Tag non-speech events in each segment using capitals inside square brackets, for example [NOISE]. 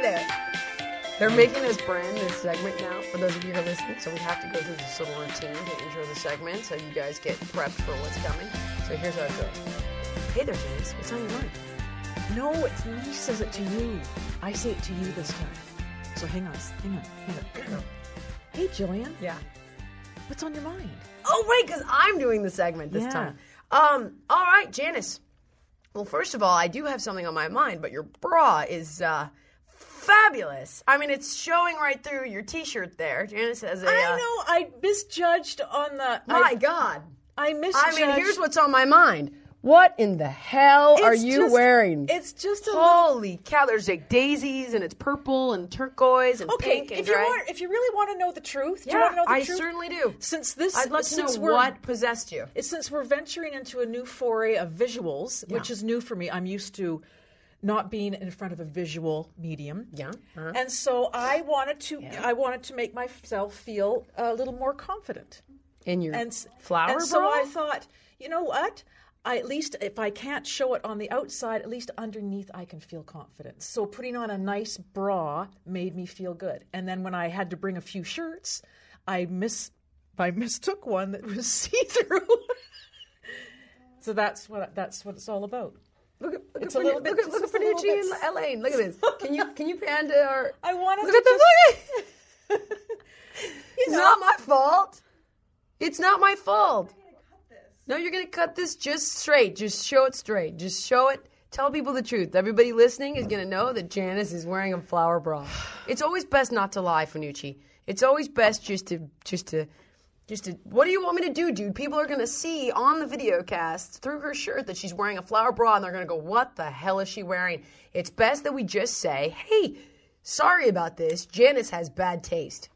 Hey there. They're making us brand this segment now for those of you who are listening, so we have to go through this little routine to intro the segment so you guys get prepped for what's coming. So here's how it goes. Hey there, James. What's on your mind? No, it's me says it to you. I say it to you this time. So hang on, hang on, hang on. [CLEARS THROAT] hey, Jillian, Yeah. what's on your mind? Oh, right, because I'm doing the segment this Yeah. time. Um, all right, Janice. Well, first of all, I do have something on my mind, but your bra is uh fabulous. I mean, it's showing right through your t-shirt there. Janice has a I uh, know I misjudged on the. My I, God. I misjudged. I mean, here's what's on my mind. What in the hell are you just- wearing? It's just a little. Holy cow! There's like daisies, and it's purple and turquoise and Okay, pink and if you want, if you really want to know the truth, do you yeah, want to know the I truth? certainly do. Since this, I'd love to know what possessed you. It's since we're venturing into a new foray of visuals, which is new for me. I'm used to not being in front of a visual medium. Yeah, uh-huh. And so I wanted to I wanted to make myself feel a little more confident. In your And flower And so bra? I thought, you know what? I at least if I can't show it on the outside, at least underneath I can feel confident. So putting on a nice bra made me feel good. And then when I had to bring a few shirts, I miss I mistook one that was [LAUGHS] see-through. so that's what that's what it's all about. Look at look It's at bit- look look at just little Panucci and Elaine. Look at this. [LAUGHS] Can you can you pan to our? [LAUGHS] I wanted Look to at the just- look. [LAUGHS] It's not my fault. It's not my fault. No, you're gonna cut this just straight. Just show it straight. Just show it. Tell people the truth. Everybody listening is gonna know that Janice is wearing a flower bra. It's always best not to lie, Fanucci. It's always best just to just to just to. What do you want me to do, dude? People are gonna see on the video cast through her shirt that she's wearing a flower bra, and they're gonna go, "What the hell is she wearing?" It's best that we just say, "Hey, sorry about this. Janice has bad taste."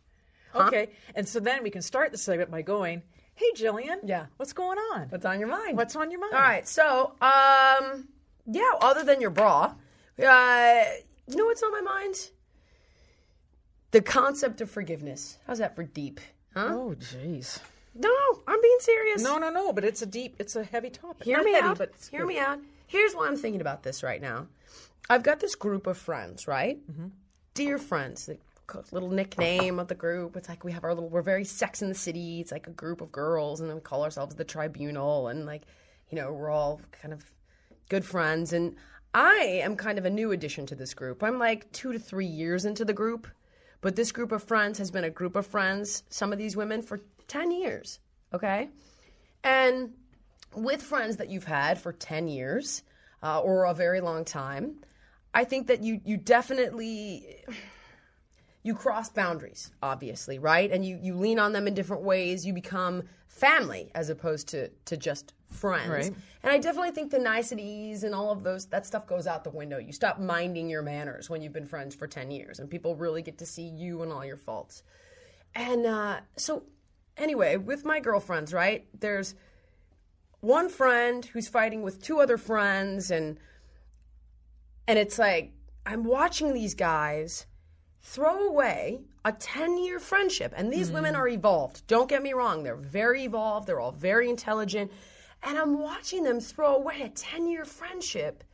Okay. And so then we can start the segment by going, Hey Jillian. Yeah. What's going on? What's on your mind? What's on your mind? All right, so um, yeah. Other than your bra, uh, you know what's on my mind? The concept of forgiveness. How's that for deep? Huh? Oh jeez. No, I'm being serious. No, no, no, but it's a deep, it's a heavy topic. Hear Not me heavy, out. But Hear good. me out. Here's why I'm thinking about this right now. I've got this group of friends, right? Mm-hmm. Dear friends. Little nickname of the group. It's like we have our little. We're very Sex in the City. It's like a group of girls, and then we call ourselves the Tribunal, and like, you know, we're all kind of good friends. And I am kind of a new addition to this group. I'm like two to three years into the group, but this group of friends has been a group of friends. Some of these women for ten years. Okay, and with friends that you've had for 10 years uh, or a very long time, I think that you you definitely you cross boundaries, obviously, right? And you you lean on them in different ways. You become family as opposed to to just friends. Right. And I definitely think the niceties and all of those that stuff goes out the window. You stop minding your manners when you've been friends for 10 years and people really get to see you and all your faults. And uh, so anyway, with my girlfriends, right? There's one friend who's fighting with two other friends and and it's like I'm watching these guys throw away a 10 year friendship. And these women mm. are evolved. Don't get me wrong, they're very evolved, they're all very intelligent. And I'm watching them throw away a 10 year friendship.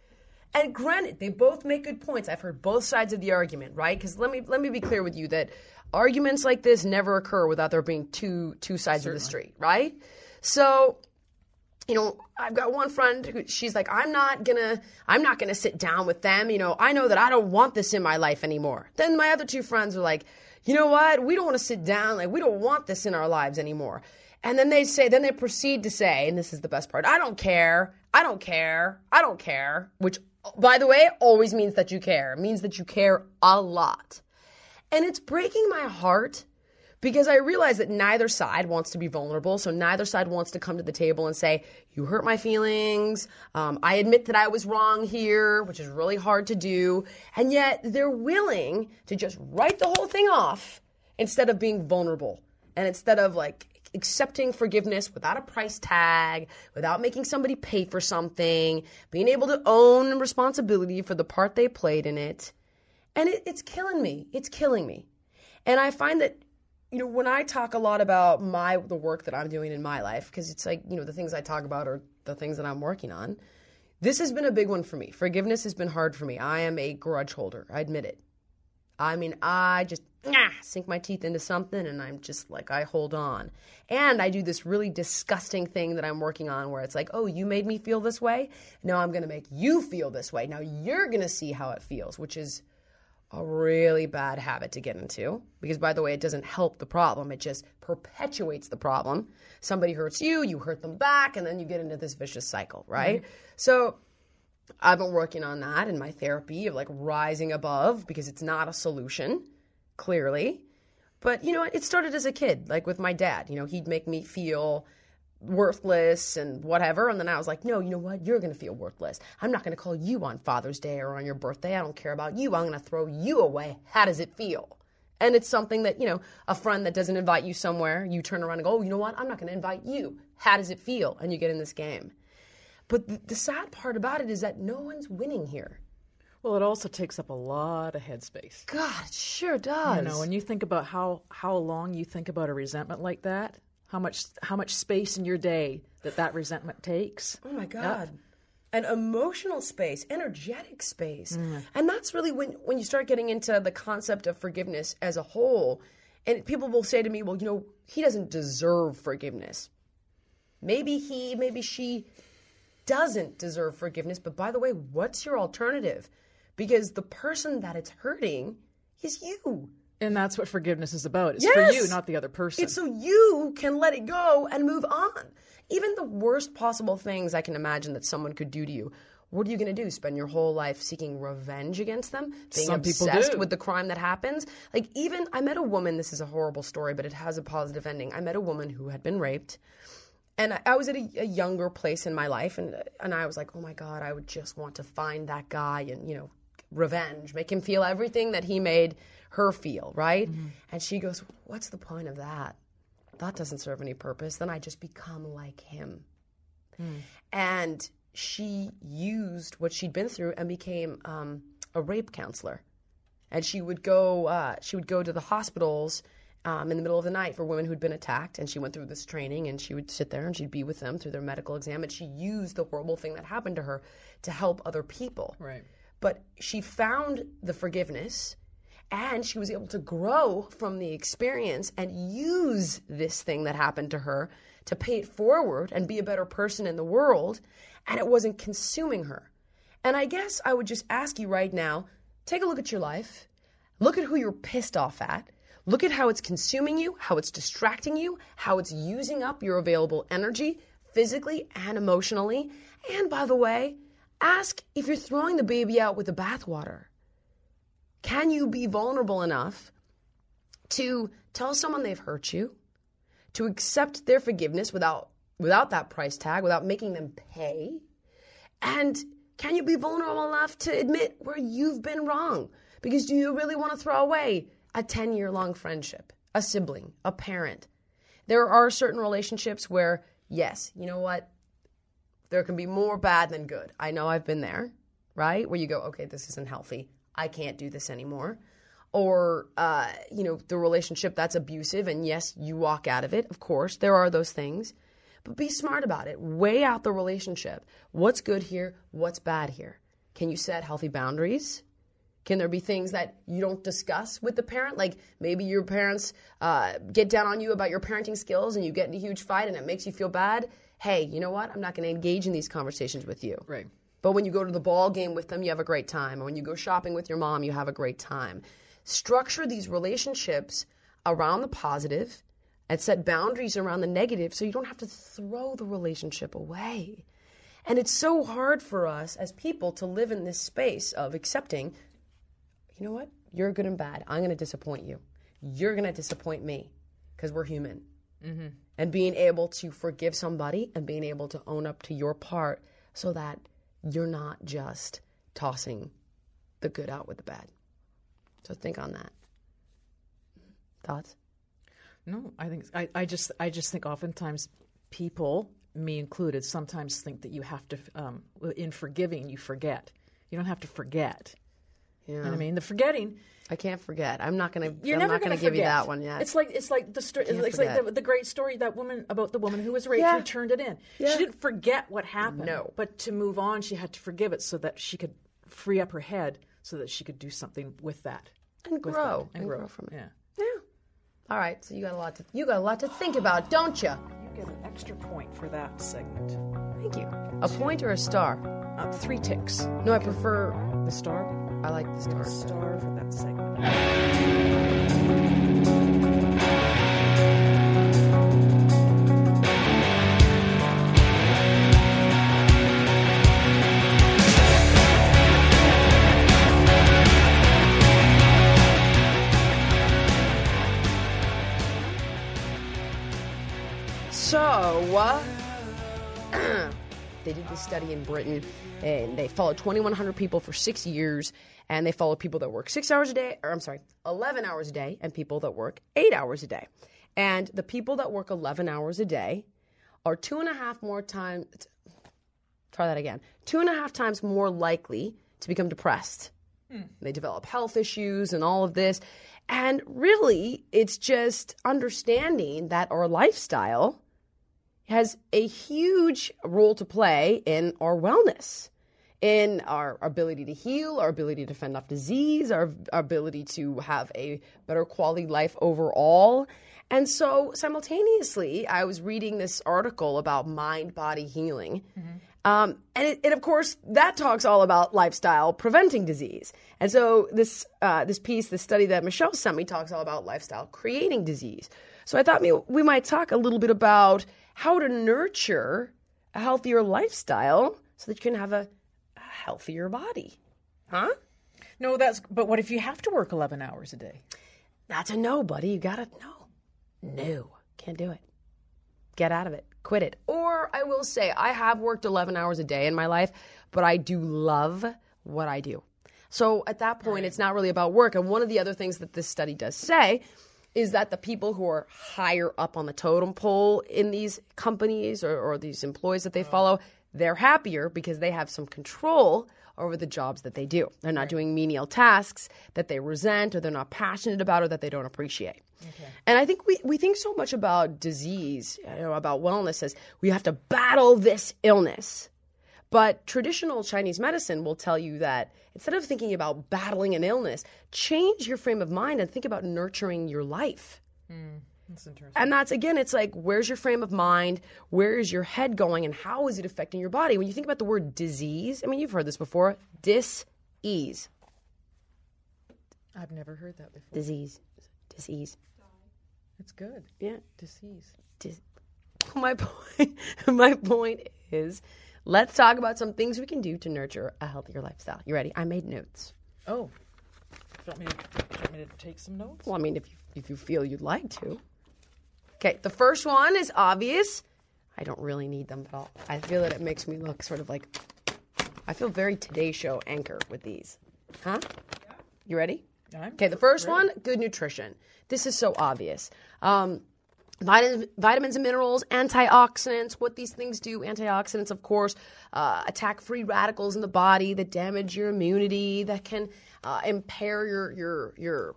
And granted, they both make good points. I've heard both sides of the argument, right? Because let me let me be clear with you that arguments like this never occur without there being two two sides of the street, right? So you know, I've got one friend who she's like, I'm not gonna, I'm not gonna sit down with them. You know, I know that I don't want this in my life anymore. Then my other two friends are like, you know what? We don't want to sit down. Like, we don't want this in our lives anymore. And then they say, then they proceed to say, and this is the best part, I don't care. I don't care. I don't care. Which, by the way, always means that you care. It means that you care a lot. And it's breaking my heart because I realize that neither side wants to be vulnerable. So neither side wants to come to the table and say, You hurt my feelings. Um, I admit that I was wrong here, which is really hard to do. And yet they're willing to just write the whole thing off instead of being vulnerable and instead of like accepting forgiveness without a price tag, without making somebody pay for something, being able to own responsibility for the part they played in it. And it, it's killing me. It's killing me. And I find that you know, when I talk a lot about my the work that I'm doing in my life, because it's like, you know, the things I talk about are the things that I'm working on. This has been a big one for me. Forgiveness has been hard for me. I am a grudge holder. I admit it. I mean, I just sink my teeth into something and I'm just like, I hold on. And I do this really disgusting thing that I'm working on where it's like, oh, you made me feel this way. Now I'm going to make you feel this way. Now you're going to see how it feels, which is a really bad habit to get into because by the way it doesn't help the problem. It just perpetuates the problem. Somebody hurts you you hurt them back and then you get into this vicious cycle right? Mm-hmm. so i've been working on that in my therapy of like rising above because it's not a solution clearly. But you know it started as a kid like with my dad. You know he'd make me feel worthless and whatever. And then I was like, no, you know what? You're going to feel worthless. I'm not going to call you on Father's Day or on your birthday. I don't care about you. I'm going to throw you away. How does it feel? And it's something that, you know, a friend that doesn't invite you somewhere, you turn around and go, oh, you know what? I'm not going to invite you. How does it feel? And you get in this game. But the, the sad part about it is that no one's winning here. Well, it also takes up a lot of headspace. God, it sure does. You know, when you think about how how long you think about a resentment like that, how much how much space in your day that that resentment takes. Oh my god. Yep. An emotional space, energetic space. Mm. And that's really when when you start getting into the concept of forgiveness as a whole. And people will say to me, "Well, you know, he doesn't deserve forgiveness." Maybe he, maybe she doesn't deserve forgiveness, but by the way, what's your alternative? Because the person that it's hurting is you. And that's what forgiveness is about. It's yes. for you, not the other person. It's so you can let it go and move on. Even the worst possible things I can imagine that someone could do to you. What are you going to do? Spend your whole life seeking revenge against them? Being Some obsessed with the crime that happens? Like, even, I met a woman, this is a horrible story, but it has a positive ending. I met a woman who had been raped. And I, was at a, a younger place in my life, and, and I was like, oh my God, I would just want to find that guy and, you know, revenge, make him feel everything that he made her feel, right? Mm-hmm. And she goes, What's the point of that? That doesn't serve any purpose. Then I just become like him. Mm. And she used what she'd been through and became um, a rape counselor. And she would go, uh, she would go to the hospitals um, in the middle of the night for women who'd been attacked. And she went through this training and she would sit there and she'd be with them through their medical exam. And she used the horrible thing that happened to her to help other people. Right. But she found the forgiveness and she was able to grow from the experience and use this thing that happened to her to pay it forward and be a better person in the world. And it wasn't consuming her. And I guess I would just ask you right now take a look at your life, look at who you're pissed off at. Look at how it's consuming you, how it's distracting you, how it's using up your available energy physically and emotionally. And by the way, ask if you're throwing the baby out with the bathwater. Can you be vulnerable enough to tell someone they've hurt you, to accept their forgiveness without without that price tag, without making them pay? And can you be vulnerable enough to admit where you've been wrong? Because do you really want to throw away a 10 year long friendship, a sibling, a parent? There are certain relationships where, yes, you know what? There can be more bad than good. I know I've been there, right? Where you go, okay, this isn't healthy. I can't do this anymore. Or, uh, you know, the relationship that's abusive, and yes, you walk out of it. Of course, there are those things. But be smart about it. Weigh out the relationship. What's good here? What's bad here? Can you set healthy boundaries? Can there be things that you don't discuss with the parent? Like maybe your parents uh, get down on you about your parenting skills and you get in a huge fight and it makes you feel bad. hey, you know what? I'm not going to engage in these conversations with you. Right. But when you go to the ball game with them, you have a great time. And when you go shopping with your mom, you have a great time. Structure these relationships around the positive and set boundaries around the negative so you don't have to throw the relationship away. And it's so hard for us as people to live in this space of accepting, you know what? You're good and bad. I'm going to disappoint you. You're going to disappoint me because we're human. Mm-hmm. And being able to forgive somebody and being able to own up to your part so that you're not just tossing the good out with the bad. So think on that. Thoughts? No, I think I, I just I just think oftentimes people, me included, sometimes think that you have to um, in forgiving you forget. You don't have to forget. Yeah. You know what I mean? The forgetting I can't forget. I'm not gonna. you're I'm never not gonna to give you that one yet. It's like it's like the story. It's like the, the great story that woman about the woman who was raped Yeah. who turned it in. Yeah. She didn't forget what happened. No. but to move on, she had to forgive it so that she could free up her head so that she could do something with that and grow that, and grow from it. Yeah, Yeah. All right. So you got a lot to you got a lot to think about, don't you? you get an extra point for that segment. Thank you. A point or a star? Uh, three ticks. No, I prefer. The star. I like the star. Star for that segment. Study in Britain, and they followed 2,100 people for six years, and they followed people that work six hours a day, or I'm sorry, 11 hours a day, and people that work eight hours a day. And the people that work 11 hours a day are two and a half more times, try that again, two and a half times more likely to become depressed. Hmm. They develop health issues and all of this. And really, it's just understanding that our lifestyle has a huge role to play in our wellness, in our ability to heal, our ability to fend off disease, our, our ability to have a better quality life overall. And so, simultaneously, I was reading this article about mind body healing. Um, and it, it, of course, that talks all about lifestyle preventing disease. And so this uh, this piece, this study that Michelle sent me, talks all about lifestyle creating disease. So I thought we might talk a little bit about how to nurture a healthier lifestyle so that you can have a, a healthier body. Huh? No, that's. But what if you have to work eleven hours a day? That's a no, buddy. You gotta no. No. Can't do it. Get out of it. Quit it. Or I will say, I have worked 11 hours a day in my life, but I do love what I do. So at that point, it's not really about work. And one of the other things that this study does say is that the people who are higher up on the totem pole in these companies or, or these employees that they oh. follow, they're happier because they have some control over the jobs that they do. They're not doing menial tasks that they resent or they're not passionate about or that they don't appreciate. And I think we, we think so much about disease, you know, about wellness as we have to battle this illness. But traditional Chinese medicine will tell you that instead of thinking about battling an illness, change your frame of mind and think about nurturing your life. Hmm, that's interesting. And that's again, it's like, where's your frame of mind? Where is your head going? And how is it affecting your body? When you think about the word disease, I mean, you've heard this before dis ease. I've never heard that before. Disease. Disease. It's good. Yeah. Disease. Dis- [LAUGHS] my point [LAUGHS] my point is let's talk about some things we can do to nurture a healthier lifestyle. You ready? I made notes. Oh, do you want me to, do you want me to take some notes? Well, I mean, if you, if you feel you'd like to. Okay, the first one is obvious. I don't really need them, but I'll, I feel that it makes me look sort of like. I feel very Today Show anchor with these. Huh? You ready? I'm Okay, the first one good nutrition. This is so obvious. Um, vitamins, and minerals, antioxidants, what these things do. Antioxidants, of course, uh, attack free radicals in the body that damage your immunity, that can uh, impair your, your, your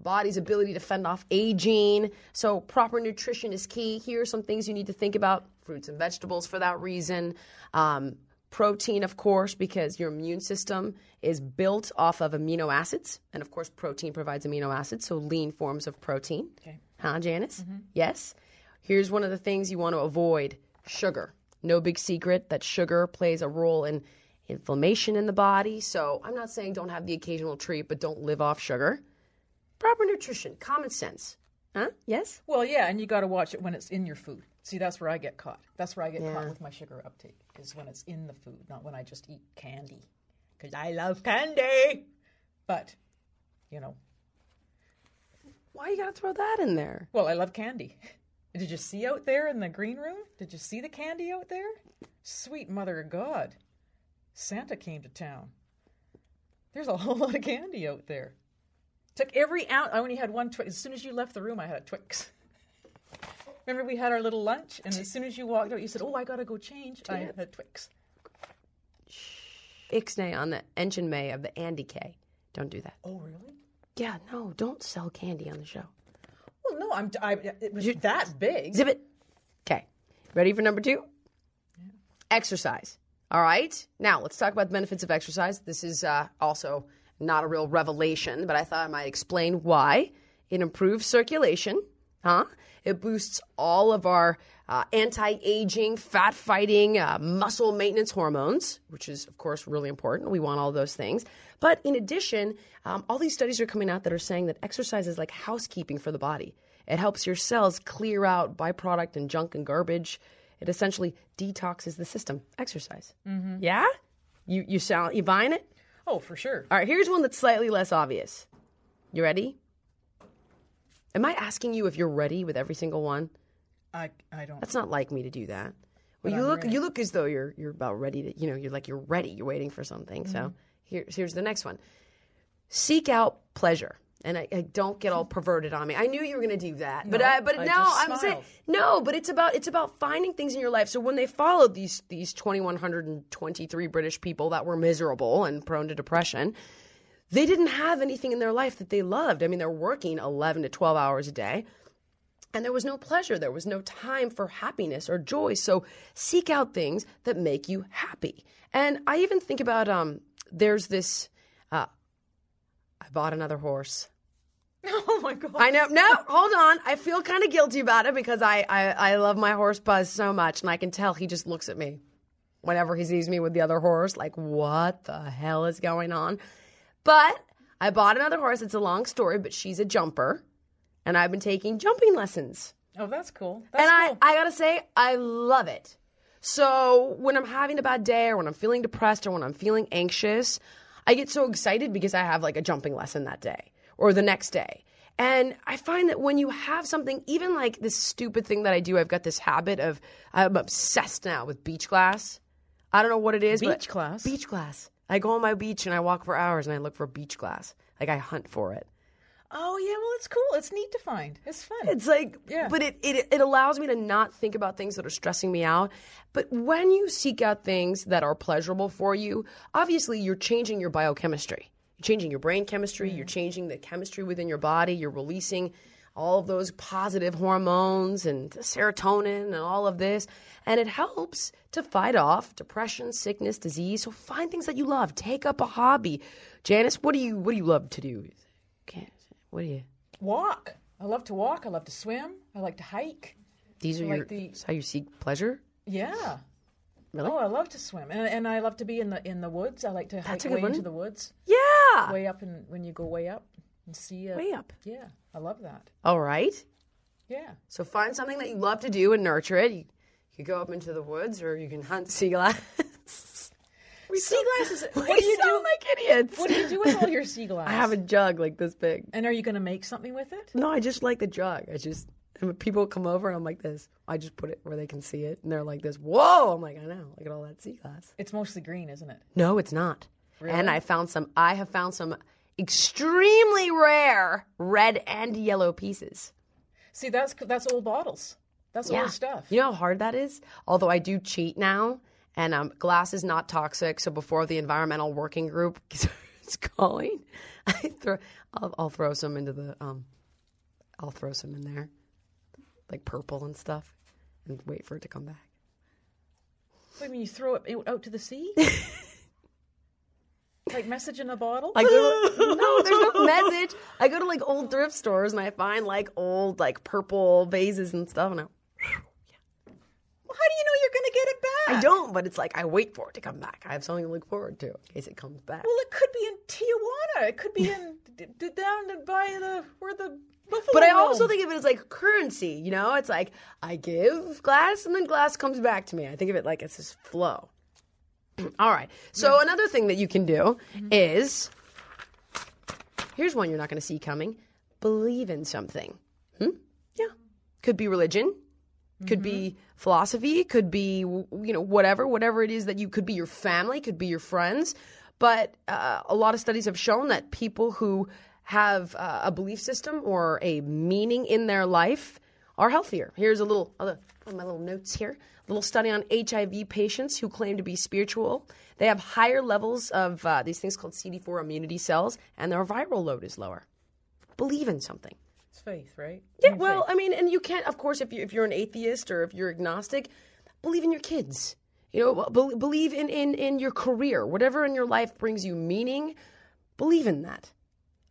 body's ability to fend off aging. So, proper nutrition is key. Here are some things you need to think about fruits and vegetables for that reason. Um, protein, of course, because your immune system is built off of amino acids. And of course, protein provides amino acids, so lean forms of protein. Okay. Huh, Janice? Mm-hmm. Yes. Here's one of the things you want to avoid sugar. No big secret that sugar plays a role in inflammation in the body. So I'm not saying don't have the occasional treat, but don't live off sugar. Proper nutrition, common sense. Huh? Yes? Well, yeah, and you got to watch it when it's in your food. See, that's where I get caught. That's where I get caught with my sugar uptake, is when it's in the food, not when I just eat candy. Because I love candy. But, you know, Why you gotta throw that in there? well, I love candy. Did you see out there in the green room? Did you see the candy out there? Sweet mother of God. Santa came to town. There's a [LAUGHS] whole lot of candy out there. Took every ounce. I only had one Twix. As soon as you left the room, I had a Twix. [LAUGHS] Remember, we had our little lunch, and as soon as you walked out, you said, "Oh, I gotta go change." I had a Twix. Ixnay on the engine may of the Andy K. Don't do that. Oh, really? Yeah, no, don't sell candy on the show. Well, no, I'm. I, it was that big. Exhibit. Okay. Ready for number two? Exercise. All right. Now let's talk about the benefits of exercise. This is uh, also not a real revelation, but I thought I might explain why. It improves circulation. Huh? It boosts all of our uh, anti-aging, fat-fighting, uh, muscle maintenance hormones, which is of course really important. We want all those things. But in addition, um, all these studies are coming out that are saying that exercise is like housekeeping for the body. It helps your cells clear out byproduct and junk and garbage. It essentially detoxes the system. Exercise. Yeah? You you sound you buying it? Oh, for sure. All right, here's one that's slightly less obvious. You ready? Am I asking you if you're ready with every single one? I I don't. That's not like me to do that. Well, you I'm look ready. you look as though you're you're about ready to, you know, you're like you're ready. You're waiting for something. Mm-hmm. So, here's here's the next one. Seek out pleasure. And I, I don't get all perverted on me. I knew you were going to do that, but I, but I no, I'm saying no. But it's about it's about finding things in your life. So when they followed these these 2,123 British people that were miserable and prone to depression, they didn't have anything in their life that they loved. I mean, they're working 11 to 12 hours a day. And there was no pleasure. There was no time for happiness or joy. So seek out things that make you happy. And I even think about um, there's this. Uh, I bought another horse. [LAUGHS] Oh my god. I know. No, hold on. I feel kind of guilty about it because I, I I love my horse Buzz so much, and I can tell he just looks at me whenever he sees me with the other horse, like what the hell is going on? But I bought another horse. It's a long story, but she's a jumper, and I've been taking jumping lessons. Oh, that's cool. That's And I, cool. I gotta say, I love it. So when I'm having a bad day or when I'm feeling depressed or when I'm feeling anxious, I get so excited because I have like a jumping lesson that day or the next day. And I find that when you have something, even like this stupid thing that I do, I've got this habit of, I'm obsessed now with beach glass. I don't know what it is. but- Beach class? Beach class. I go on my beach and I walk for hours and I look for beach glass. Like I hunt for it. oh yeah, well it's cool. It's neat to find. It's fun. It's like, Yeah. but it, it it allows me to not think about things that are stressing me out. But when you seek out things that are pleasurable for you, obviously you're changing your biochemistry. You're changing your brain chemistry. You're mm. changing the chemistry within your body. You're releasing all of those positive hormones and serotonin and all of this, and it helps to fight off depression, sickness, disease. So find things that you love. Take up a hobby. Janice, what do you what do you love to do? Can't- What do you? walk. I love to walk. I love to swim. I like to hike. These are like your the- that's how you seek pleasure. Yeah. Really? Oh, I love to swim, and, and I love to be in the in the woods. I like to hike way one. into the woods, Yeah. way up, and when you go way up and see. Uh, Way up. Yeah, I love that. All right. Yeah. So find something that you love to do and nurture it. You, you go up into the woods, or you can hunt [LAUGHS] sea glass. we Sea glasses. [LAUGHS] What do you do? like idiots. What do you do with all your [LAUGHS] sea glass? I have a jug like this big. And are you going to make something with it? No, I just like the jug. I just and people come over and I'm like this. I just put it where they can see it, and they're like this. Whoa! I'm like, I know. Look at all that sea glass. It's mostly green, isn't it? No, it's not. Really? And I found some. I have found some extremely rare red and yellow pieces. See, that's that's old bottles. That's old stuff. You know how hard that is? Although I do cheat now, and um, glass is not toxic. So before the environmental working group [LAUGHS] is calling, I throw, I'll, I'll throw some into the, um, I'll throw some in there, like purple and stuff, and wait for it to come back. What, I mean, you throw it out to the sea? [LAUGHS] like message in a bottle? Like there's no, no, there's no message. I go to like old thrift stores and I find like old like purple vases and stuff, and I Well, how do you know you're going to get it back? I don't, but it's like I wait for it to come back. I have something to look forward to in case it comes back. Well, it could be in Tijuana. It could be in [LAUGHS] d- d- down by the where the buffalo. But I also roam. think of it as like currency, you know? It's like I give glass and then glass comes back to me. I think of it like it's this flow. [CLEARS THROAT] All right. So another thing that you can do is here's one you're not going to see coming believe in something. Hmm? Yeah. Could be religion, could be philosophy, could be you know whatever, whatever it is that you could be your family, could be your friends. But uh, a lot of studies have shown that people who have uh, a belief system or a meaning in their life are healthier. Here's a little other my little notes here. A little study on HIV patients who claim to be spiritual. They have higher levels of uh, these things called CD4 immunity cells, and their viral load is lower. Believe in something. it's faith, right? Yeah, well, I mean, and you can't, of course, if you if you're an atheist or if you're agnostic, believe in your kids. You know, be- believe in in in your career, whatever in your life brings you meaning. Believe in that,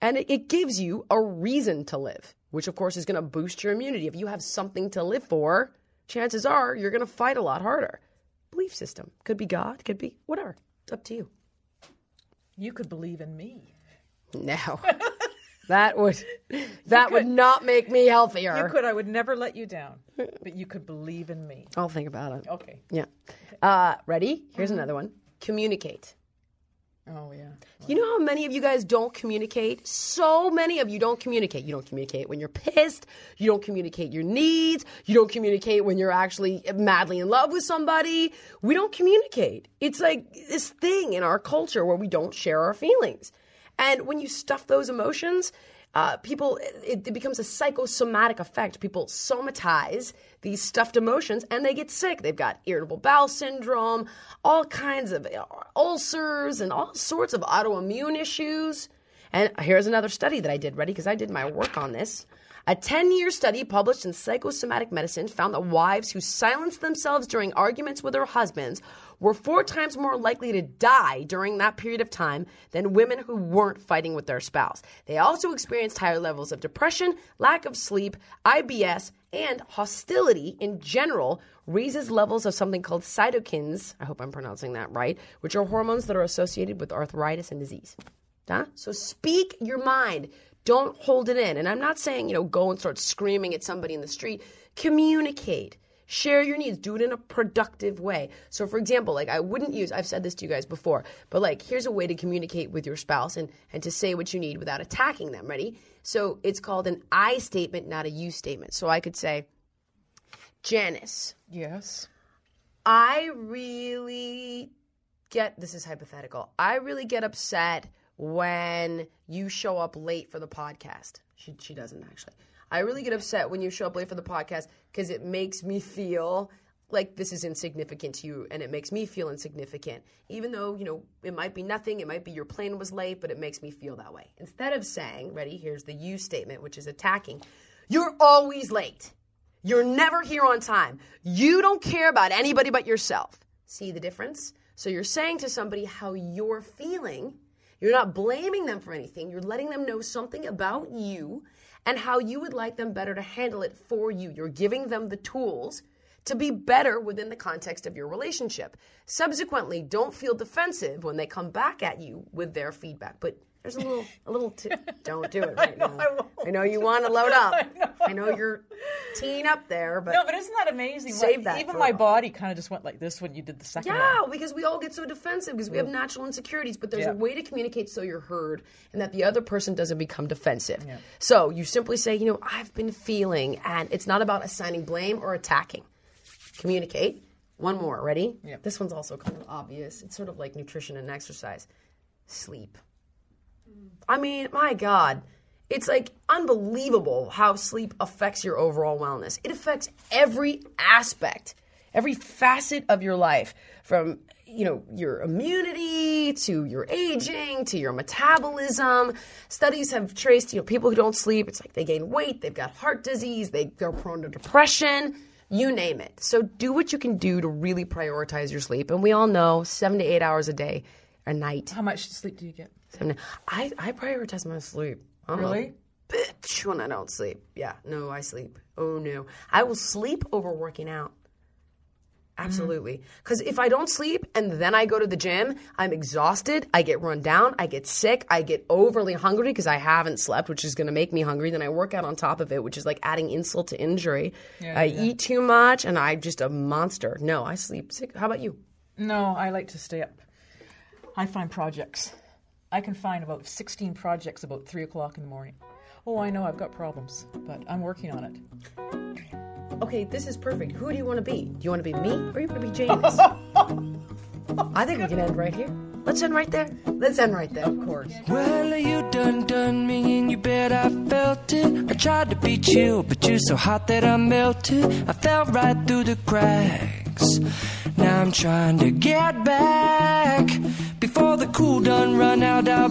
and it, it gives you a reason to live, which of course is going to boost your immunity. If you have something to live for, chances are you're going to fight a lot harder. Belief system could be God, could be whatever. It's up to you. you could believe in me. No. [LAUGHS] That would that would not make me healthier. You could. I would never let you down, but you could believe in me. I'll think about it. Okay. Yeah. Uh, ready? Here's another one. Communicate. Oh yeah. You know how many of you guys don't communicate? So many of you don't communicate. You don't communicate when you're pissed. You don't communicate your needs. You don't communicate when you're actually madly in love with somebody. We don't communicate. It's like this thing in our culture where we don't share our feelings. And when you stuff those emotions, uh, people, it, it becomes a psychosomatic effect. People somatize these stuffed emotions and they get sick. They've got irritable bowel syndrome, all kinds of uh, ulcers, and all sorts of autoimmune issues. And here's another study that I did, ready? Because I did my work on this. A 10 year study published in Psychosomatic Medicine found that wives who silenced themselves during arguments with their husbands were four times more likely to die during that period of time than women who weren't fighting with their spouse. They also experienced higher levels of depression, lack of sleep, IBS, and hostility in general raises levels of something called cytokines. I hope I'm pronouncing that right, which are hormones that are associated with arthritis and disease. Huh? So speak your mind. Don't hold it in. And I'm not saying, you know, go and start screaming at somebody in the street. Communicate. Share your needs. Do it in a productive way. So, for example, like I wouldn't use, I've said this to you guys before, but like here's a way to communicate with your spouse and, and to say what you need without attacking them. Ready? So it's called an I statement, not a you statement. So I could say, Janice, Yes. I really get this is hypothetical. I really get upset when you show up late for the podcast. She she doesn't actually. I really get upset when you show up late for the podcast because it makes me feel like this is insignificant to you and it makes me feel insignificant. Even though, you know, it might be nothing, it might be your plane was late, but it makes me feel that way. Instead of saying, ready, here's the you statement, which is attacking, you're always late. You're never here on time. You don't care about anybody but yourself. See the difference? So you're saying to somebody how you're feeling. You're not blaming them for anything. You're letting them know something about you and how you would like them better to handle it for you. You're giving them the tools to be better within the context of your relationship. Subsequently, don't feel defensive when they come back at you with their feedback. But there's a little, a little. T- don't do it [LAUGHS] right now. I won't. I know you want to load [LAUGHS] up. I know, you're teeing up there, but No, but isn't that amazing? Save Like, that even my body kind of just went like this when you did the second yeah, one. because we all get so defensive because we have natural insecurities. But there's Yeah. a way to communicate so you're heard and that the other person doesn't become defensive. So you simply say, you know, I've been feeling, and it's not about assigning blame or attacking. Communicate. One more. Ready? Yep. This one's also kind of obvious. It's sort of like nutrition and exercise. Sleep. I mean, my God. It's like unbelievable how sleep affects your overall wellness. It affects every aspect, every facet of your life from you know your immunity to your aging to your metabolism studies have traced you know people who don't sleep it's like they gain weight they've got heart disease they, they're prone to depression you name it so do what you can do to really prioritize your sleep and we all know seven to eight hours a day a night How much sleep do you get? Seven- I, I prioritize my sleep. I'm Really? a bitch when I don't sleep. Yeah, no, I sleep. Oh no. I will sleep over working out. Absolutely. Mm. Because if I don't sleep and then I go to the gym, I'm exhausted. I get run down. I get sick. I get overly hungry because I haven't slept, which is going to make me hungry. Then I work out on top of it, which is like adding insult to injury. I eat too much and I'm just a monster. No, I sleep sick. How about you? No, I like to stay up. I find projects. I can find about 16 projects about 3 o'clock in the morning. Oh, I know I've got problems, but I'm working on it. Okay, this is perfect. Who do you want to be? Do you want to be me or you want to be James? [LAUGHS] I think we can end right here. Let's end right there. Let's end right there. Of course. Well, you done done me and you bet I felt it. I tried to be chill, but you're so hot that I melted. I fell right through the cracks. Now I'm trying to get back. Before the cool done run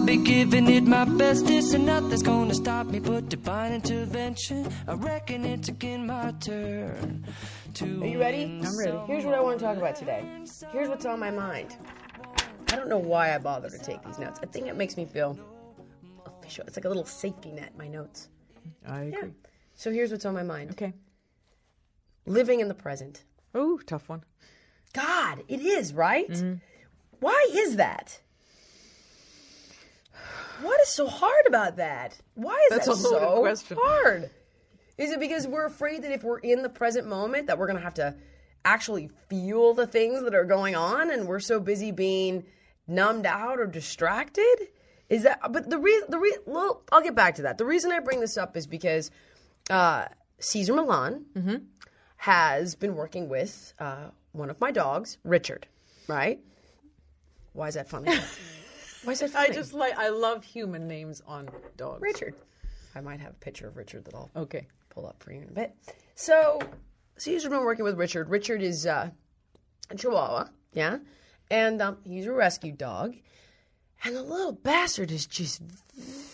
out, be giving it my bestest, and nothing's gonna stop me but divine intervention. I reckon it's again my turn. To Are you ready? I'm ready. Here's what I want to talk about today. Here's what's on my mind. I don't know why I bother to take these notes. I think it makes me feel official. It's like a little safety net, my notes. I agree. Yeah. So here's what's on my mind Okay. living in the present. Oh, tough one. God, it is, right? Mm-hmm. Why is that? What is so hard about that? Why is That's that so question. hard? Is it because we're afraid that if we're in the present moment that we're going to have to actually feel the things that are going on and we're so busy being numbed out or distracted? Is that but the reason the re, well, I'll get back to that. The reason I bring this up is because uh, Cesar Millan has been working with uh, one of my dogs, Richard. Right? Why is that funny? [LAUGHS] Why is that funny? I just like, I love human names on dogs. Richard. I might have a picture of Richard that I'll Okay. pull up for you in a bit. So, so Cesar's been working with Richard. Richard is uh, a Chihuahua, yeah, and um, he's a rescue dog. And the little bastard is just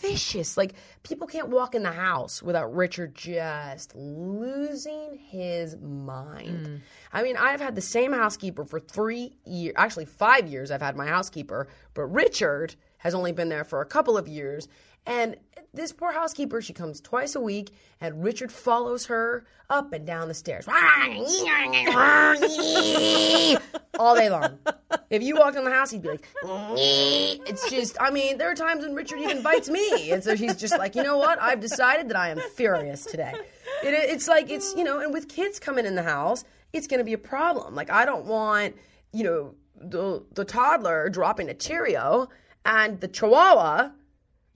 vicious. Like people can't walk in the house without Richard just losing his mind. Mm. I mean, I've had the same housekeeper for three years, actually five years. I've had my housekeeper, but Richard has only been there for a couple of years. And this poor housekeeper, she comes twice a week, and Richard follows her up and down the stairs [LAUGHS] all day long. If you walked in the house, he'd be like, it's just, I mean, there are times when Richard even bites me. And so he's just like, you know what? I've decided that I am furious today. It, it's like, it's, you know, and with kids coming in the house, it's going to be a problem. Like, I don't want, you know, the, the toddler dropping a Cheerio and the chihuahua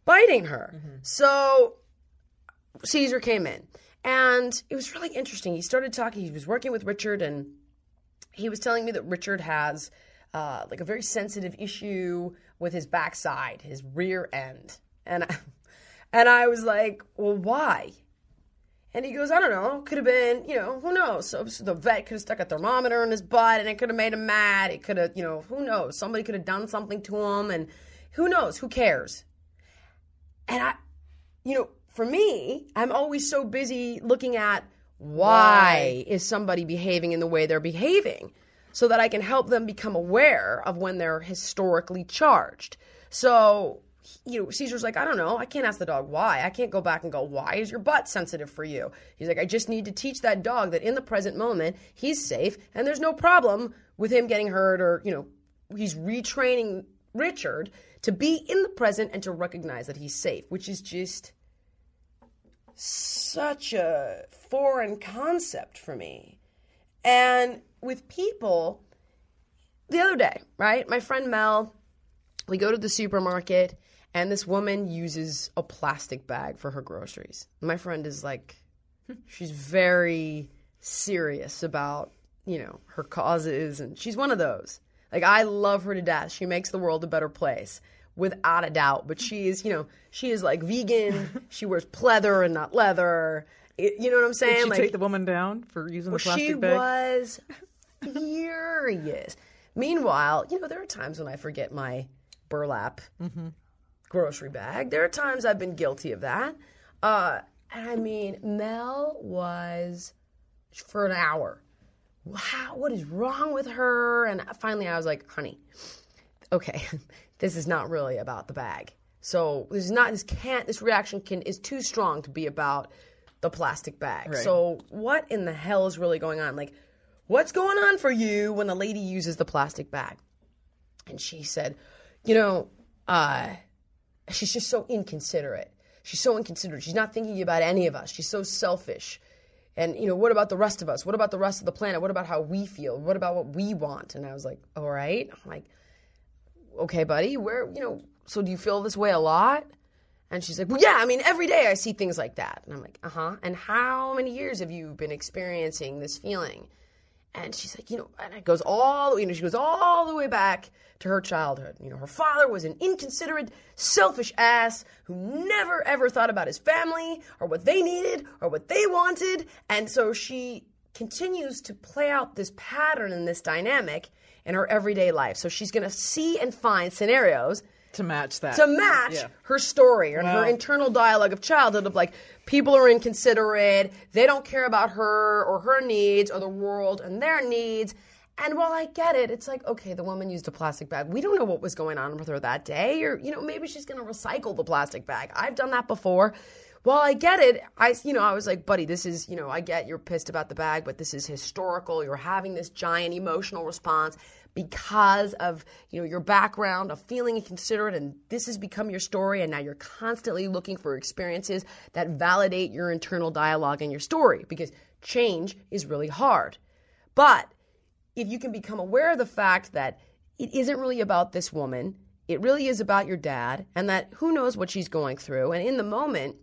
biting her. So Cesar came in. And it was really interesting. He started talking, he was working with Richard, and he was telling me that Richard has uh, like a very sensitive issue with his backside, his rear end. And I, [LAUGHS] and I was like, well, why? And he goes, I don't know. Could have been, you know, who knows? So, so the vet could have stuck a thermometer in his butt and it could have made him mad. It could have, you know, who knows? Somebody could have done something to him and who knows? Who cares? And I, you know, for me, I'm always so busy looking at why is somebody behaving in the way they're behaving so that I can help them become aware of when they're historically charged. So, you know, Cesar's like, I don't know. I can't ask the dog why. I can't go back and go, why is your butt sensitive for you? He's like, I just need to teach that dog that in the present moment, he's safe and there's no problem with him getting hurt or, you know, he's retraining Richard to be in the present and to recognize that he's safe, which is just such a foreign concept for me. And with people, the other day, right? My friend Mel, we go to the supermarket and this woman uses a plastic bag for her groceries. My friend is like, [LAUGHS] she's very serious about, you know, her causes and she's one of those. Like, I love her to death. She makes the world a better place without a doubt. But she is, you know, she is like vegan. [LAUGHS] she wears pleather and not leather. It- you know what I'm saying? Did she like, take the woman down for using the plastic she bag? was furious. Meanwhile, you know, there are times when I forget my burlap Mm-hmm. grocery bag. There are times I've been guilty of that. Uh, I mean, Mel was for an hour. Wow, what is wrong with her? And finally, I was like, honey, okay, [LAUGHS] this is not really about the bag. So this is not this can't this reaction can is too strong to be about the plastic bag. So what in the hell is really going on? Like, what's going on for you when the lady uses the plastic bag? And she said, you know, uh, she's just so inconsiderate. She's so inconsiderate. She's not thinking about any of us. She's so selfish. And, you know, what about the rest of us? What about the rest of the planet? What about how we feel? What about what we want? And I was like, all right. I'm like, okay, buddy, where, you know, so do you feel this way a lot? And she's like, well, yeah, I mean, every day I see things like that. And I'm like, uh huh. And how many years have you been experiencing this feeling? And she's like, you know, and it goes all, you know, she goes all the way back to her childhood. You know, her father was an inconsiderate, selfish ass who never ever thought about his family or what they needed or what they wanted. And so she continues to play out this pattern and this dynamic in her everyday life. So she's going to see and find scenarios to match that. to match Yeah. her story and her internal dialogue of childhood of like people are inconsiderate, they don't care about her or her needs or the world and their needs. And while I get it, it's like, okay, the woman used a plastic bag. We don't know what was going on with her that day, or you know, maybe she's gonna recycle the plastic bag. I've done that before. While I get it, I you know, I was like, buddy, this is, you know, I get you're pissed about the bag, but this is historical. You're having this giant emotional response because of you know your background of feeling inconsiderate and this has become your story and now you're constantly looking for experiences that validate your internal dialogue and your story because change is really hard. But if you can become aware of the fact that it isn't really about this woman it really is about your dad and that who knows what she's going through and in the moment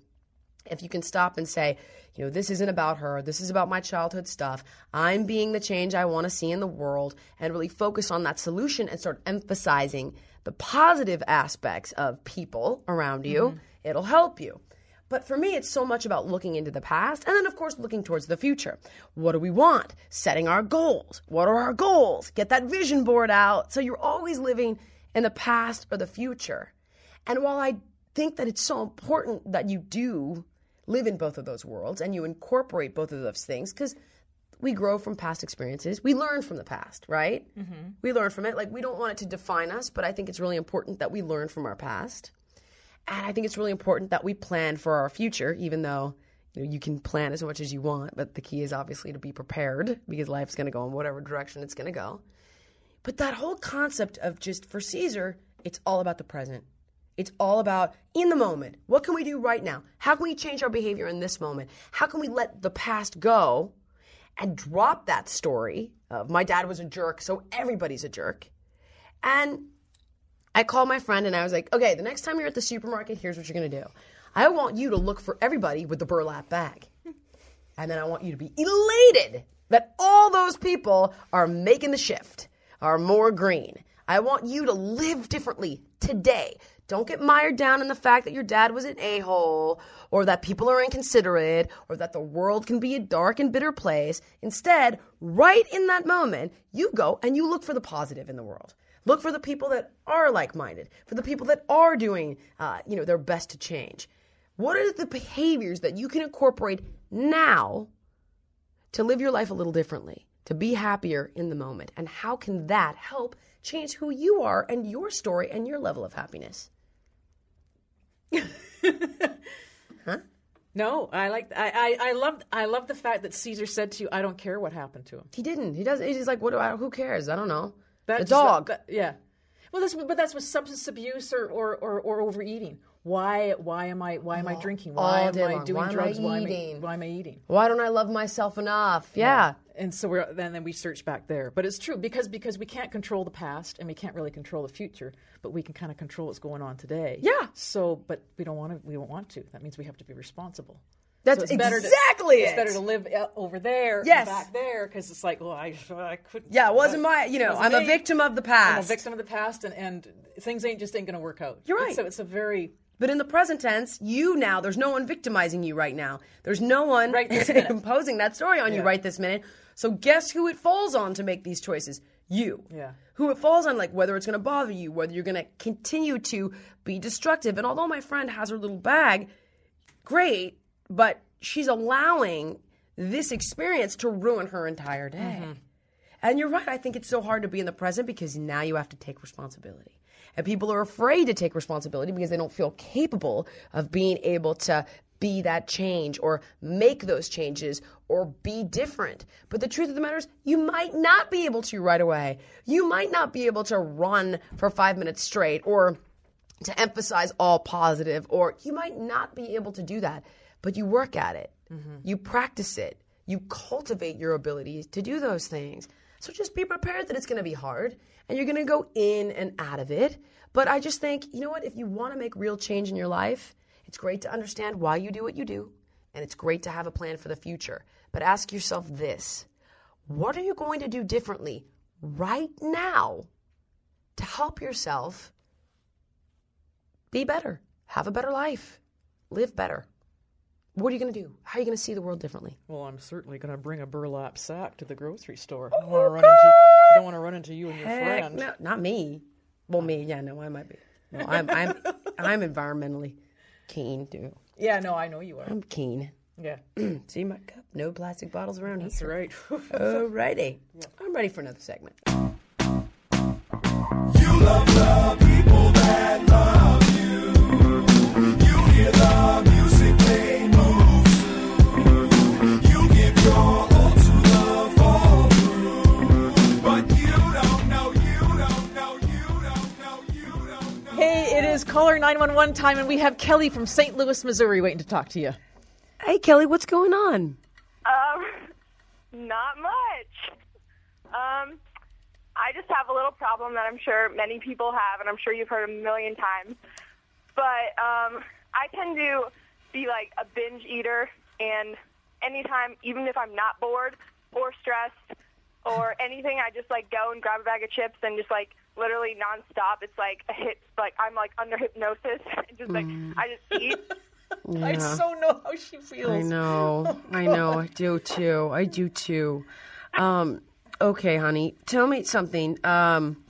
if you can stop and say, you know, this isn't about her, this is about my childhood stuff. I'm being the change I want to see in the world and really focus on that solution and start emphasizing the positive aspects of people around you, mm-hmm. it'll help you. But for me, it's so much about looking into the past and then, of course, looking towards the future. What do we want? Setting our goals. What are our goals? Get that vision board out. So you're always living in the past or the future. And while I think that it's so important that you do live in both of those worlds and you incorporate both of those things, because we grow from past experiences. We learn from the past, right? Mm-hmm. We learn from it. Like, we don't want it to define us, but I think it's really important that we learn from our past. And I think it's really important that we plan for our future, even though you, know, you can plan as much as you want, but the key is obviously to be prepared because life's going to go in whatever direction it's going to go. But that whole concept of just for Cesar, it's all about the present. It's all about in the moment. What can we do right now? How can we change our behavior in this moment? How can we let the past go and drop that story of my dad was a jerk, so everybody's a jerk? And I called my friend and I was like, okay, the next time you're at the supermarket, here's what you're gonna do. I want you to look for everybody with the burlap bag. [LAUGHS] And then I want you to be elated that all those people are making the shift, are more green. I want you to live differently today. Don't get mired down in the fact that your dad was an a hole, or that people are inconsiderate, or that the world can be a dark and bitter place. Instead, right in that moment, you go and you look for the positive in the world. Look for the people that are like-minded, for the people that are doing, uh, you know, their best to change. What are the behaviors that you can incorporate now to live your life a little differently, to be happier in the moment? And how can that help change who you are and your story and your level of happiness? [LAUGHS] No, I like. I, I I love. I love the fact that Cesar said to you, "I don't care what happened to him." He didn't. He doesn't. He's like, what do I? Who cares? I don't know. That the dog. that- yeah. Well, that's but that's with substance abuse or, or, or, or overeating. Why why am I why am I drinking? Why all am I doing Why am I drugs? why am I eating? why am I eating? Why don't I love myself enough? Yeah. And so we're then then we search back there. But it's true because because we can't control the past and we can't really control the future, but we can kind of control what's going on today. Yeah. So, but we don't want to. We don't want to. That means we have to be responsible. That's So better to- exactly It's better to live uh, over there, and Yes. back there, because it's like, well, I, I couldn't. Yeah, it wasn't my. You know, I'm a victim of the past. I'm a victim of the past, and, and things ain't just ain't going to work out. You're right. So it's a very But in the present tense, you now, there's no one victimizing you right now. There's no one Right this [LAUGHS] imposing that story on you right this minute. So guess who it falls on to make these choices? You. Yeah. Who it falls on, like whether it's going to bother you, whether you're going to continue to be destructive. And although my friend has her little bag, great, but she's allowing this experience to ruin her entire day. Mm-hmm. And you're right. I think it's so hard to be in the present because now you have to take responsibility. And people are afraid to take responsibility because they don't feel capable of being able to be that change or make those changes or be different. But the truth of the matter is, you might not be able to right away. You might not be able to run for five minutes straight or to emphasize all positive, or you might not be able to do that, but you work at it. Mm-hmm. You practice it. You cultivate your ability to do those things. So just be prepared that it's going to be hard and you're going to go in and out of it. But I just think, you know what? If you want to make real change in your life, it's great to understand why you do what you do, and it's great to have a plan for the future. But ask yourself this what are you going to do differently right now to help yourself be better, have a better life, live better? What are you going to do? How are you going to see the world differently? Well, I'm certainly going to bring a burlap sack to the grocery store. Oh, I don't want to oh, run into. I don't want to run into you and your Heck, friend. no, not me. Well, me, yeah, no, I might be. No, I'm, I'm, [LAUGHS] I'm environmentally keen too. Yeah, no, I know you are. I'm keen. Yeah, [CLEARS THROAT] See my cup? No plastic bottles around that's here. right. [LAUGHS] Alrighty. I'm ready for another segment. hey, it is caller 911 time, and we have Kelly from St. Louis, Missouri, waiting to talk to you. Hey, Kelly, what's going on? Um, not much. Um, I just have a little problem that I'm sure many people have, and I'm sure you've heard a million times. But um, I tend to be like a binge eater, and anytime, even if I'm not bored or stressed or anything, I just like go and grab a bag of chips and just like literally nonstop. It's like a hit, like I'm like under hypnosis, [LAUGHS] and just like I just eat. [LAUGHS] I so know how she feels. I know. [LAUGHS] I know. I do too. I do too. Um, okay, honey. Tell me something. Um,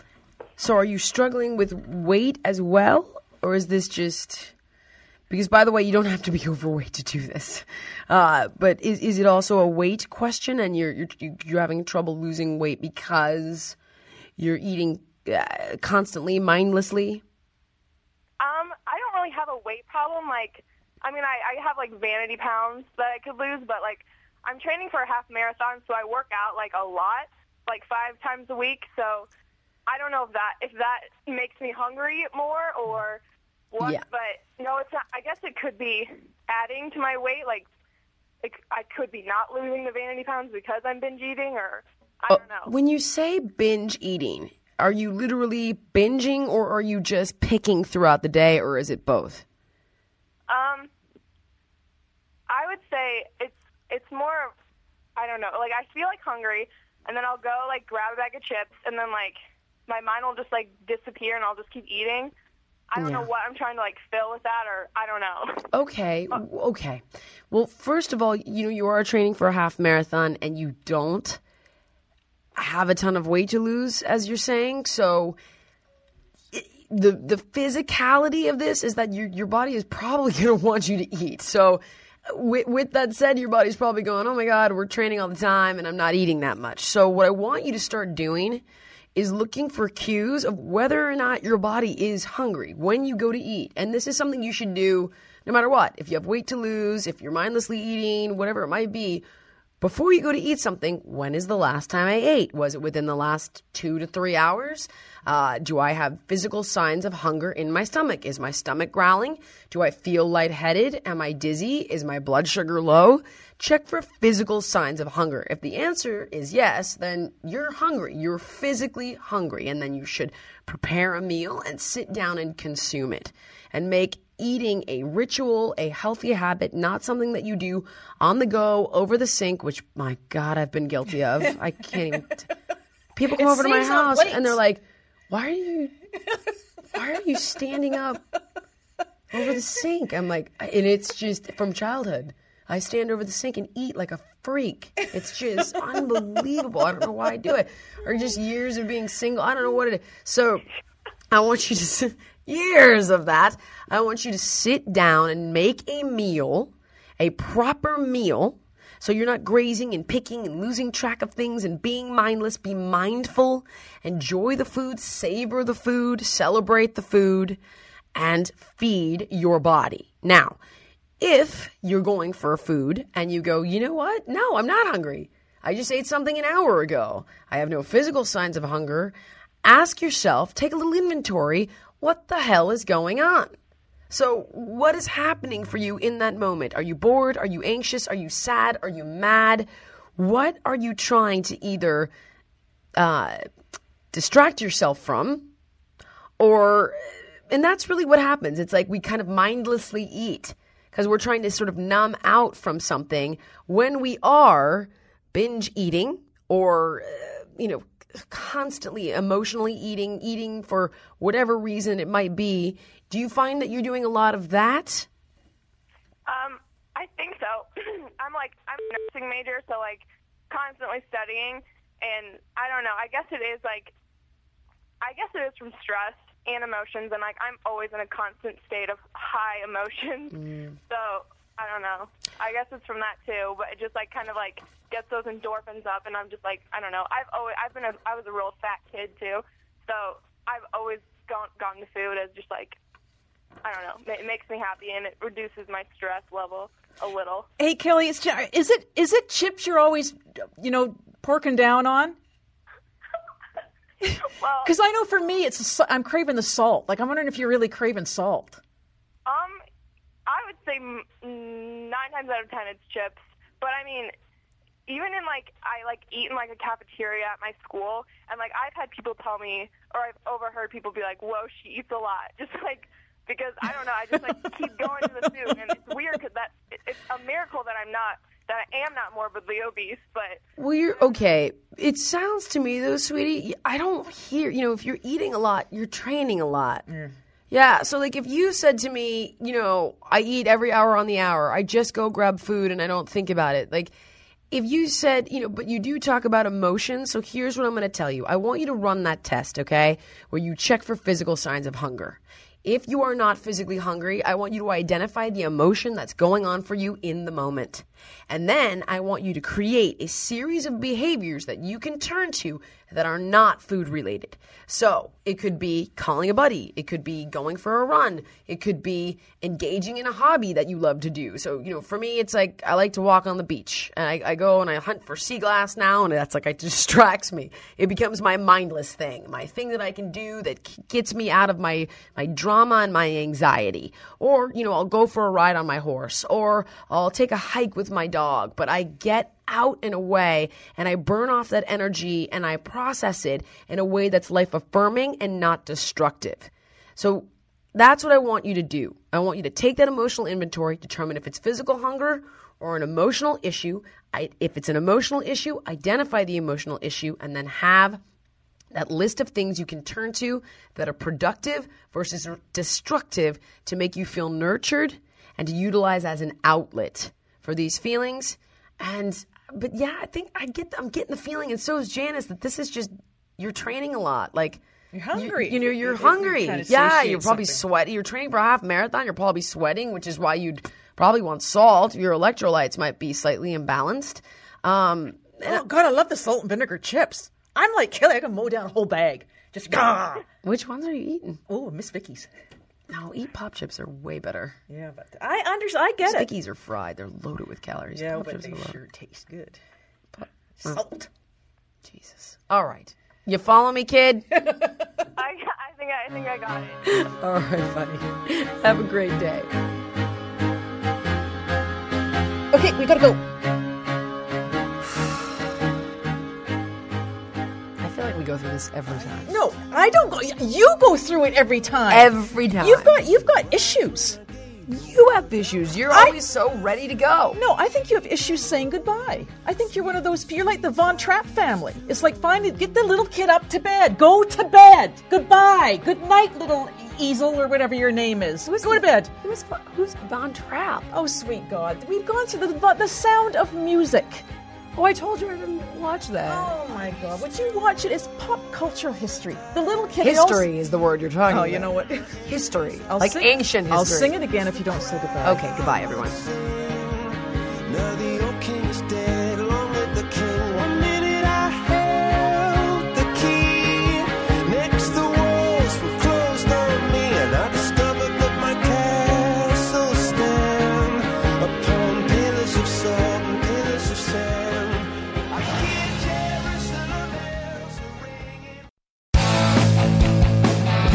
so are you struggling with weight as well? Or is this just because by the way, you don't have to be overweight to do this. Uh, but is is it also a weight question and you're you're you're having trouble losing weight because you're eating uh, constantly mindlessly? Um, I don't really have a weight problem. Like, I mean, I, I have like vanity pounds that I could lose, but like, I'm training for a half marathon, so I work out like a lot, like five times a week. So I don't know if that if that makes me hungry more or what. Yeah. But no, it's not. I guess it could be adding to my weight. Like, it, I could be not losing the vanity pounds because I'm binge eating, or I don't know. When you say binge eating, are you literally binging or are you just picking throughout the day or is it both? Um, I would say it's it's more. of- I don't know. Like I feel like hungry, and then I'll go like grab a bag of chips, and then like my mind will just like disappear, and I'll just keep eating. I don't know what I'm trying to like fill with that, or I don't know. [LAUGHS] Okay, okay. Well, first of all, you know, you are training for a half marathon and you don't have a ton of weight to lose, as you're saying. So the the physicality of this is that your your body is probably [LAUGHS] going to want you to eat. So with, with that said, your body's probably going, "Oh my God, we're training all the time, and I'm not eating that much." So what I want you to start doing is looking for cues of whether or not your body is hungry when you go to eat. And this is something you should do no matter what. If you have weight to lose, if you're mindlessly eating, whatever it might be, before you go to eat something, when is the last time I ate? Was it within the last two to three hours? Uh, do I have physical signs of hunger in my stomach? Is my stomach growling? Do I feel lightheaded? Am I dizzy? Is my blood sugar low? Check for physical signs of hunger. If the answer is yes, then you're hungry. You're physically hungry, and then you should prepare a meal and sit down and consume it and make eating a ritual, a healthy habit, not something that you do on the go over the sink, which my God, I've been guilty of. I can't even. T- People come It over to my house and they're like, "Why are you? Why are you standing up over the sink?" I'm like, and it's just from childhood. I stand over the sink and eat like a freak. It's just [LAUGHS] unbelievable. I don't know why I do it, or just years of being single. I don't know what it is. So I want you to years of that. I want you to sit down and make a meal, a proper meal. So you're not grazing and picking and losing track of things and being mindless. Be mindful, enjoy the food, savor the food, celebrate the food, and feed your body. Now, If you're going for food and you go, you know what? No, I'm not hungry. I just ate something an hour ago. I have no physical signs of hunger. Ask yourself, take a little inventory. What the hell is going on? So, what is happening for you in that moment? Are you bored? Are you anxious? Are you sad? Are you mad? What are you trying to either uh, distract yourself from, or, and that's really what happens. It's like we kind of mindlessly eat because we're trying to sort of numb out from something when we are binge eating or, uh, you know, constantly emotionally eating, eating for whatever reason it might be. Do you find that you're doing a lot of that? Um, I think so. [CLEARS THROAT] I'm like I'm a nursing major, so like constantly studying, and I don't know. I guess it is like, I guess it is from stress and emotions, and like I'm always in a constant state of high emotions. So I don't know. I guess it's from that too, but it just like kind of like gets those endorphins up, and I'm just like I don't know. I've always I've been a I was a real fat kid too, so I've always gone gone to food as just like I don't know. It makes me happy and it reduces my stress level a little. Hey, Kelly, is it is it chips you're always, you know, porking down on? [LAUGHS] Well, [LAUGHS] Because I know for me, it's I'm craving the salt. Like I'm wondering if you're really craving salt. I would say mm, nine times out of ten it's chips. But I mean, even in like I like eat in like a cafeteria at my school, and like I've had people tell me, or I've overheard people be like, "Whoa, she eats a lot," [LAUGHS] just like because I don't know, I just like [LAUGHS] keep going to the food, and it's weird because that it, it's a miracle that I'm not that I am not morbidly obese, but Well, you're okay. It sounds to me though, sweetie, I don't hear, you know, if you're eating a lot, you're training a lot. Mm. Yeah, so like if you said to me, you know, I eat every hour on the hour, I just go grab food and I don't think about it. Like if you said, you know, but you do talk about emotion, so here's what I'm going to tell you. I want you to run that test, okay? Where you check for physical signs of hunger. If you are not physically hungry, I want you to identify the emotion that's going on for you in the moment. And then I want you to create a series of behaviors that you can turn to that are not food related. So it could be calling a buddy, it could be going for a run, it could be engaging in a hobby that you love to do. So, you know, for me, it's like I like to walk on the beach and I, I go and I hunt for sea glass now, and that's like it [LAUGHS] distracts me. It becomes my mindless thing, my thing that I can do that gets me out of my, my drama and my anxiety. Or, you know, I'll go for a ride on my horse, or I'll take a hike with my dog, but I get out in a way and I burn off that energy and I process it in a way that's life affirming and not destructive. So that's what I want you to do. I want you to take that emotional inventory, determine if it's physical hunger or an emotional issue. I, if it's an emotional issue, identify the emotional issue and then have that list of things you can turn to that are productive versus destructive to make you feel nurtured and to utilize as an outlet for these feelings. And but yeah, I think I get I'm getting the feeling, and so is Janice, that this is just you're training a lot. Like You're hungry. You, know, you're it- it hungry. yeah, you're probably something. sweaty. You're training for a half marathon. You're probably sweating, which is why you'd probably want salt. Your electrolytes might be slightly imbalanced. Um, Oh God, I love the salt and vinegar chips. I'm like Kelly. I can mow down a whole bag. Just gah. which ones are you eating? Oh, Miss Vickie's. No, eat pop chips are way better. Yeah, but I understand. I get it. Stickies are fried. They're loaded with calories. Yeah, Pop but chips they are low. sure taste good. uh, Salt. Jesus. All right. You follow me, kid? [LAUGHS] I I think I think I got it. [LAUGHS] All right, buddy. Have a great day. Okay, we gotta go. We go through this every time. No, I don't go. You go through it every time. Every time. You've got you've got issues. you have issues. You're I- always so ready to go. No, I think you have issues saying goodbye. I think you're one of those. You're like the Von Trapp family. It's like finally get the little kid up to bed. Go to bed. Goodbye. Good night, little easel or whatever your name is. Who's, Go to bed. Who's who's Von Trapp? Oh, sweet God, we've gone through the the sound of music. Oh, I told you I didn't watch that. Oh my God, would you watch it? It's pop cultural history. The little kid. History is the word you're talking Oh, about. you know what? [LAUGHS] History. I'll like sing- ancient history. I'll sing it again if you don't say goodbye. Okay, goodbye, everyone.